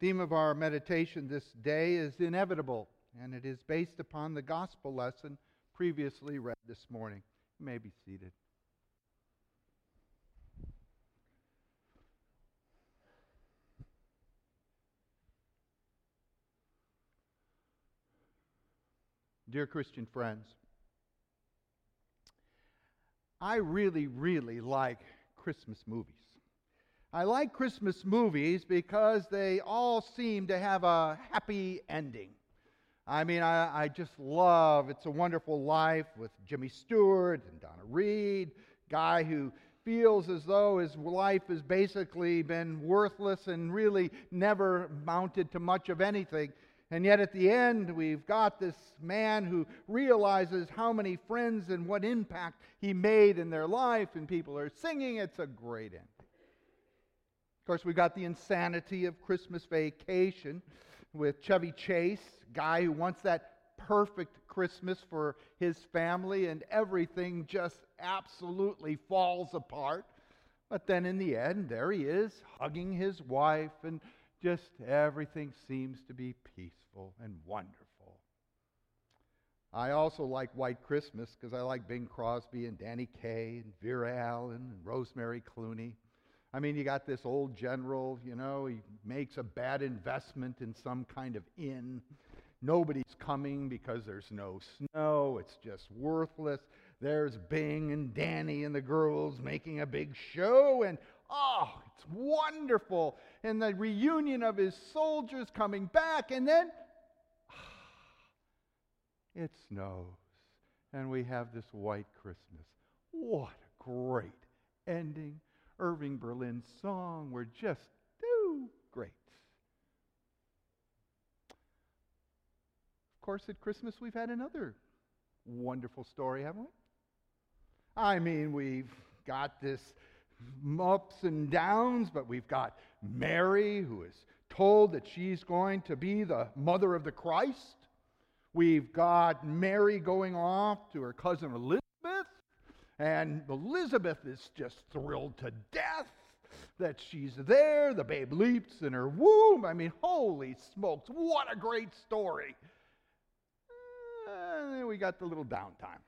Theme of our meditation this day is inevitable, and it is based upon the gospel lesson previously read this morning. You may be seated. Dear Christian friends, I really, really like Christmas movies. I like Christmas movies because they all seem to have a happy ending. I mean, I, I, just love It's a Wonderful Life with Jimmy Stewart and Donna Reed, guy who feels as though his life has basically been worthless and really never mounted to much of anything. And yet at the end, we've got this man who realizes how many friends and what impact he made in their life, and people are singing. It's a great end course, we've got the insanity of Christmas vacation with Chevy Chase, guy who wants that perfect Christmas for his family, and everything just absolutely falls apart. But then in the end, there he is, hugging his wife, and just everything seems to be peaceful and wonderful. I also like White Christmas because I like Bing Crosby and Danny Kaye and Vera-Ellen and Rosemary Clooney. I mean, you got this old general, you know, he makes a bad investment in some kind of inn. Nobody's coming because there's no snow. It's just worthless. There's Bing and Danny and the girls making a big show, and oh, it's wonderful. And the reunion of his soldiers coming back, and then it snows, and we have this white Christmas. What a great ending Irving Berlin's song were just too great. Of course, at Christmas, we've had another wonderful story, haven't we? I mean, we've got this ups and downs, but we've got Mary, who is told that she's going to be the mother of the Christ. We've got Mary going off to her cousin Elizabeth and Elizabeth is just thrilled to death that she's there. The babe leaps in her womb. I mean, holy smokes, what a great story. And then we got the little downtime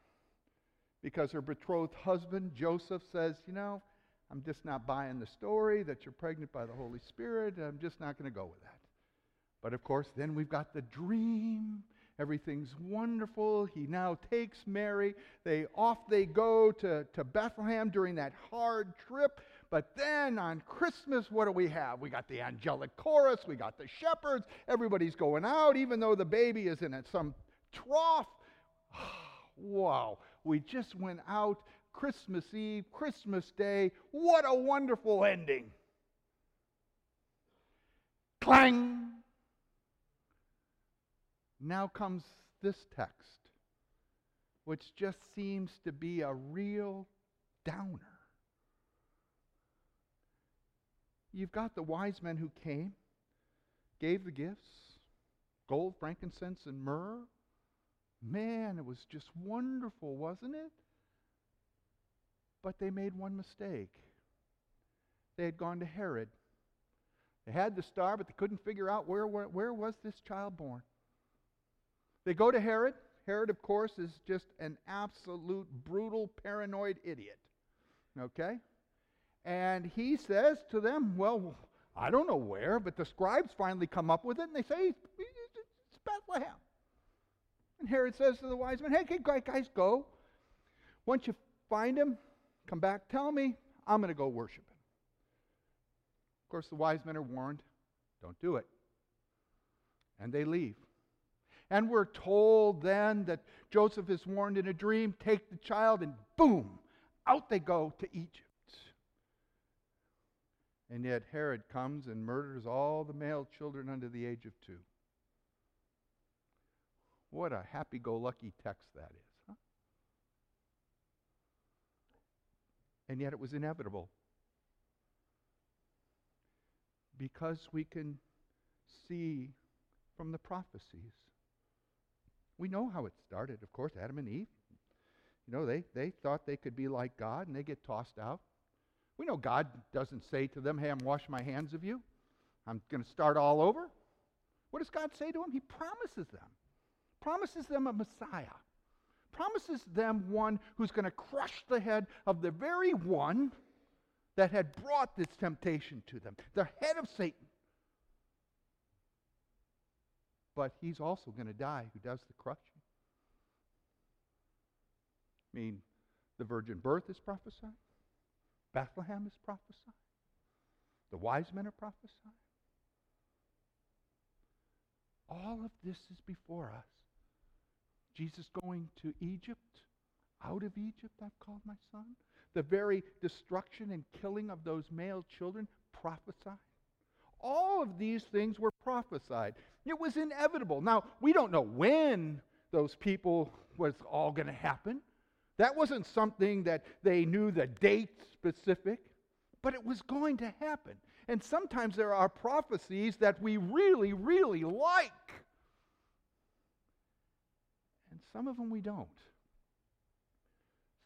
because her betrothed husband, Joseph, says, You know, I'm just not buying the story that you're pregnant by the Holy Spirit. I'm just not going to go with that. But of course, then we've got the dream Everything's wonderful. He now takes Mary. They off they go to, to Bethlehem during that hard trip. But then on Christmas, what do we have? We got the angelic chorus, we got the shepherds, everybody's going out, even though the baby is in some trough. wow, we just went out Christmas Eve, Christmas Day. What a wonderful ending! Clang! Now comes this text, which just seems to be a real downer. You've got the wise men who came, gave the gifts gold, frankincense, and myrrh. Man, it was just wonderful, wasn't it? But they made one mistake. They had gone to Herod. They had the star, but they couldn't figure out where, where, where was this child born. They go to Herod. Herod, of course, is just an absolute brutal, paranoid idiot. Okay? And he says to them, Well, I don't know where, but the scribes finally come up with it and they say, It's Bethlehem. And Herod says to the wise men, Hey, guys, go. Once you find him, come back, tell me, I'm going to go worship him. Of course, the wise men are warned, Don't do it. And they leave. And we're told then that Joseph is warned in a dream take the child, and boom, out they go to Egypt. And yet Herod comes and murders all the male children under the age of two. What a happy go lucky text that is. Huh? And yet it was inevitable. Because we can see from the prophecies we know how it started, of course, Adam and Eve. You know, they, they thought they could be like God and they get tossed out. We know God doesn't say to them, Hey, I'm washing my hands of you. I'm going to start all over. What does God say to them? He promises them. Promises them a Messiah. Promises them one who's going to crush the head of the very one that had brought this temptation to them, the head of Satan. But he's also going to die who does the crushing. I mean, the virgin birth is prophesied, Bethlehem is prophesied, the wise men are prophesied. All of this is before us. Jesus going to Egypt, out of Egypt, I've called my son. The very destruction and killing of those male children, prophesied. All of these things were prophesied. It was inevitable. Now, we don't know when those people was all going to happen. That wasn't something that they knew the date specific, but it was going to happen. And sometimes there are prophecies that we really, really like. And some of them we don't.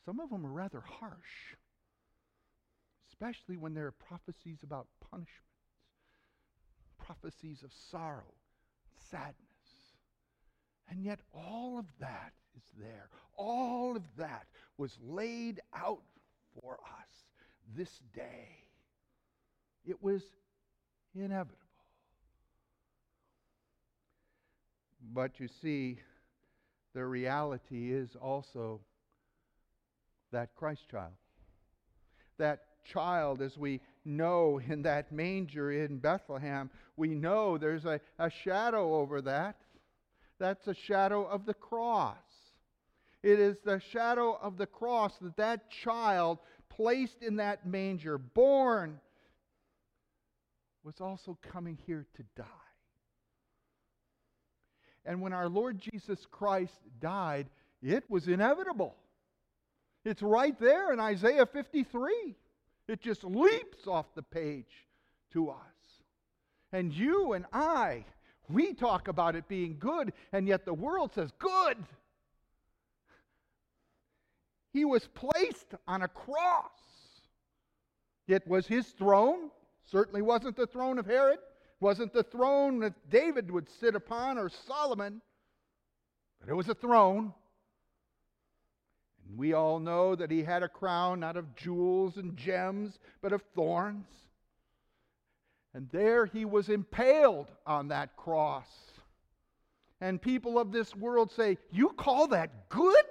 Some of them are rather harsh, especially when there are prophecies about punishments, prophecies of sorrow, sadness. And yet, all of that is there. All of that was laid out for us this day. It was inevitable. But you see, the reality is also that Christ child. That child, as we know in that manger in Bethlehem, we know there's a, a shadow over that. That's a shadow of the cross. It is the shadow of the cross that that child placed in that manger, born, was also coming here to die. And when our Lord Jesus Christ died, it was inevitable. It's right there in Isaiah 53. It just leaps off the page to us. And you and I, we talk about it being good, and yet the world says, good. He was placed on a cross. It was his throne. Certainly wasn't the throne of Herod, wasn't the throne that David would sit upon or Solomon, but it was a throne. And we all know that he had a crown not of jewels and gems, but of thorns. And there he was impaled on that cross. And people of this world say, You call that good?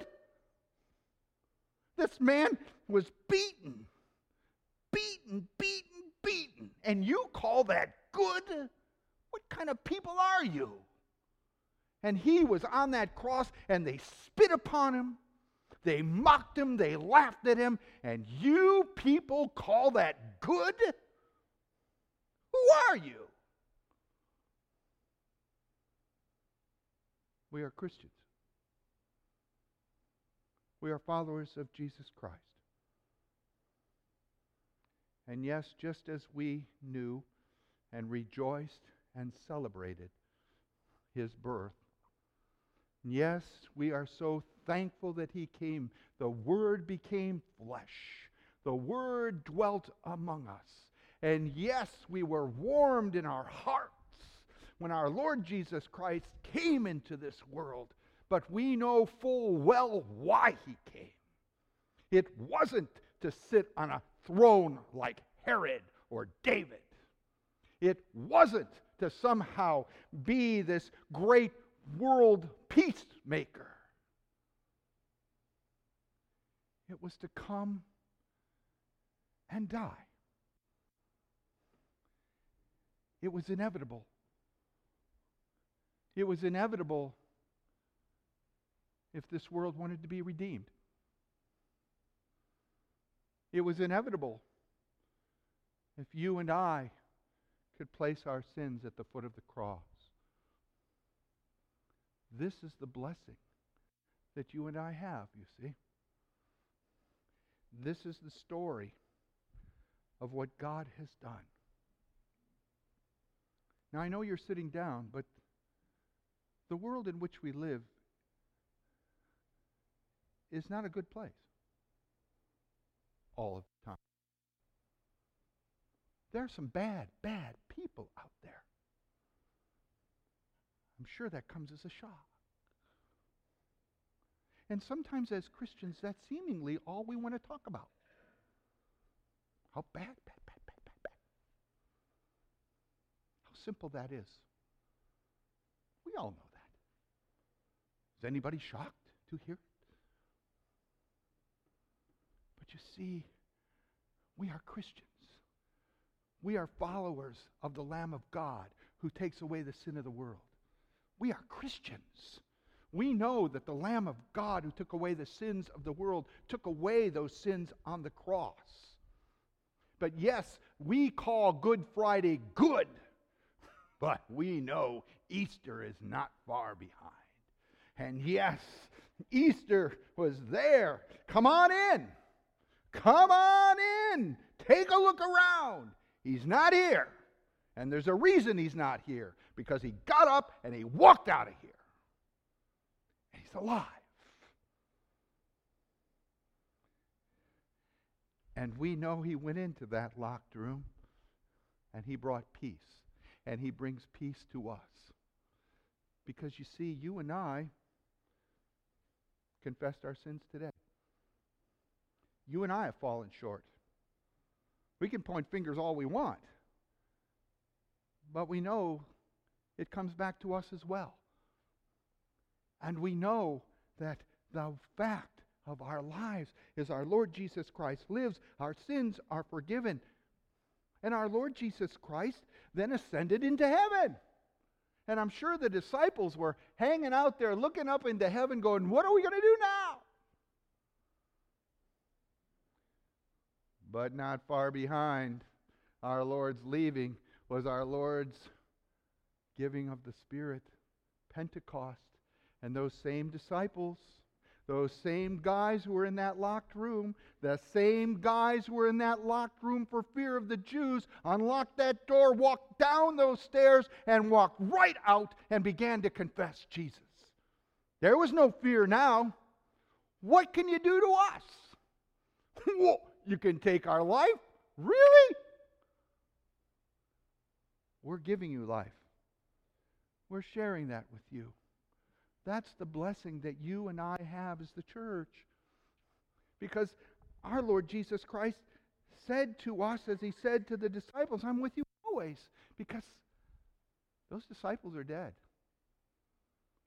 This man was beaten, beaten, beaten, beaten. And you call that good? What kind of people are you? And he was on that cross and they spit upon him. They mocked him. They laughed at him. And you people call that good? Who are you? We are Christians. We are followers of Jesus Christ. And yes, just as we knew and rejoiced and celebrated his birth, yes, we are so thankful that he came. The Word became flesh, the Word dwelt among us. And yes, we were warmed in our hearts when our Lord Jesus Christ came into this world but we know full well why he came. It wasn't to sit on a throne like Herod or David. It wasn't to somehow be this great world peacemaker. It was to come and die. It was inevitable. It was inevitable if this world wanted to be redeemed. It was inevitable if you and I could place our sins at the foot of the cross. This is the blessing that you and I have, you see. This is the story of what God has done. Now, I know you're sitting down, but the world in which we live is not a good place all of the time. There are some bad, bad people out there. I'm sure that comes as a shock. And sometimes as Christians, that's seemingly all we want to talk about. How bad, bad, bad, bad, bad, bad. How simple that is. We all know that. Is anybody shocked to hear it? But you see, we are Christians. We are followers of the Lamb of God who takes away the sin of the world. We are Christians. We know that the Lamb of God who took away the sins of the world took away those sins on the cross. But yes, we call Good Friday good, but we know Easter is not far behind. And yes, Easter was there. Come on in. Come on in. Take a look around. He's not here. And there's a reason he's not here because he got up and he walked out of here. And he's alive. And we know he went into that locked room and he brought peace. And he brings peace to us. Because you see, you and I confessed our sins today. You and I have fallen short. We can point fingers all we want, but we know it comes back to us as well. And we know that the fact of our lives is our Lord Jesus Christ lives, our sins are forgiven. And our Lord Jesus Christ then ascended into heaven. And I'm sure the disciples were hanging out there looking up into heaven, going, What are we going to do now? But not far behind our Lord's leaving was our Lord's giving of the Spirit, Pentecost. And those same disciples, those same guys who were in that locked room, the same guys who were in that locked room for fear of the Jews, unlocked that door, walked down those stairs, and walked right out and began to confess Jesus. There was no fear now. What can you do to us? you can take our life? Really? We're giving you life. We're sharing that with you. That's the blessing that you and I have as the church. Because our Lord Jesus Christ said to us, as he said to the disciples, I'm with you always. Because those disciples are dead.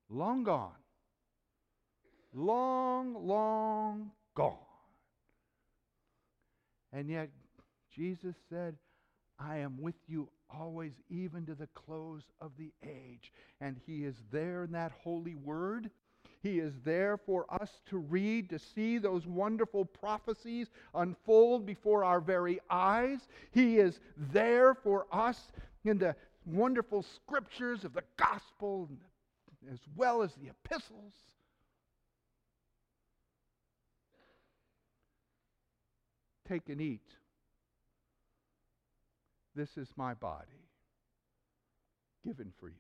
Long gone. Long, long gone. And yet, Jesus said, I am with you always, even to the close of the age. And He is there in that holy word. He is there for us to read, to see those wonderful prophecies unfold before our very eyes. He is there for us in the wonderful scriptures of the gospel as well as the epistles. Take and eat. This is my body given for you.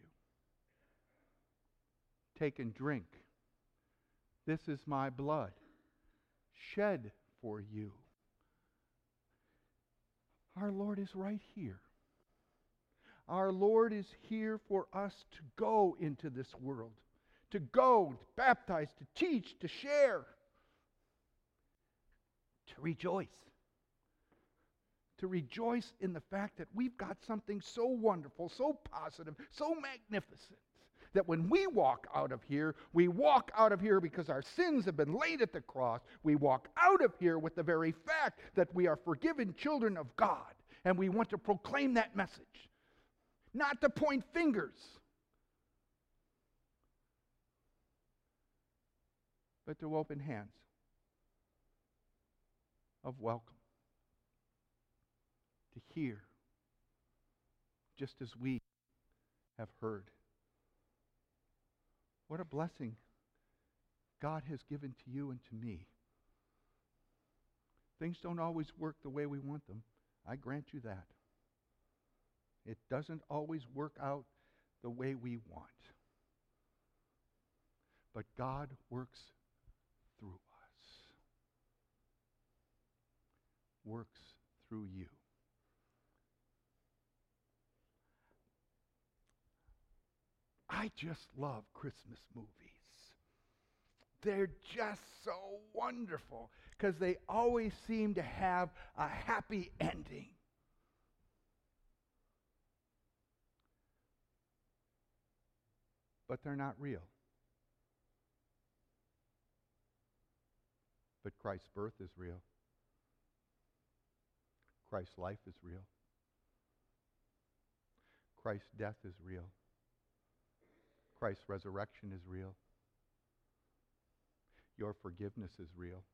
Take and drink. This is my blood shed for you. Our Lord is right here. Our Lord is here for us to go into this world, to go, to baptize, to teach, to share, to rejoice to rejoice in the fact that we've got something so wonderful, so positive, so magnificent that when we walk out of here, we walk out of here because our sins have been laid at the cross. We walk out of here with the very fact that we are forgiven children of God. And we want to proclaim that message, not to point fingers, but to open hands of welcome to hear, just as we have heard. What a blessing God has given to you and to me. Things don't always work the way we want them. I grant you that. It doesn't always work out the way we want. But God works through us, works through you. I just love Christmas movies. They're just so wonderful because they always seem to have a happy ending. But they're not real. But Christ's birth is real. Christ's life is real. Christ's death is real. Christ's resurrection is real. Your forgiveness is real.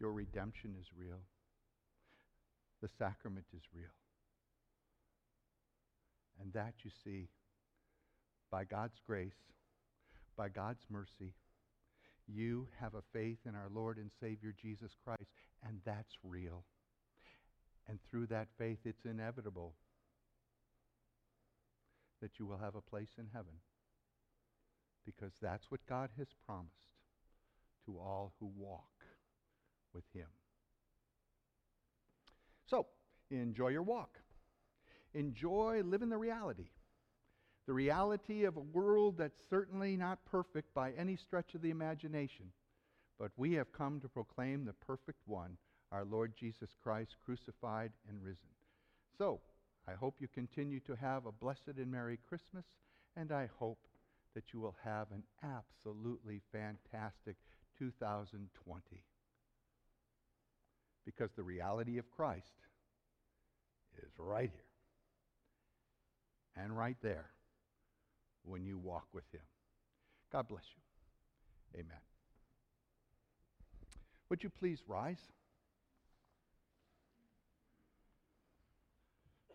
Your redemption is real. The sacrament is real. And that you see, by God's grace, by God's mercy, you have a faith in our Lord and Savior Jesus Christ, and that's real. And through that faith, it's inevitable that you will have a place in heaven because that's what God has promised to all who walk with Him. So, enjoy your walk. Enjoy living the reality. The reality of a world that's certainly not perfect by any stretch of the imagination. But we have come to proclaim the perfect one, our Lord Jesus Christ, crucified and risen. So, I hope you continue to have a blessed and Merry Christmas, and I hope that you will have an absolutely fantastic 2020. Because the reality of Christ is right here and right there when you walk with Him. God bless you. Amen. Would you please rise?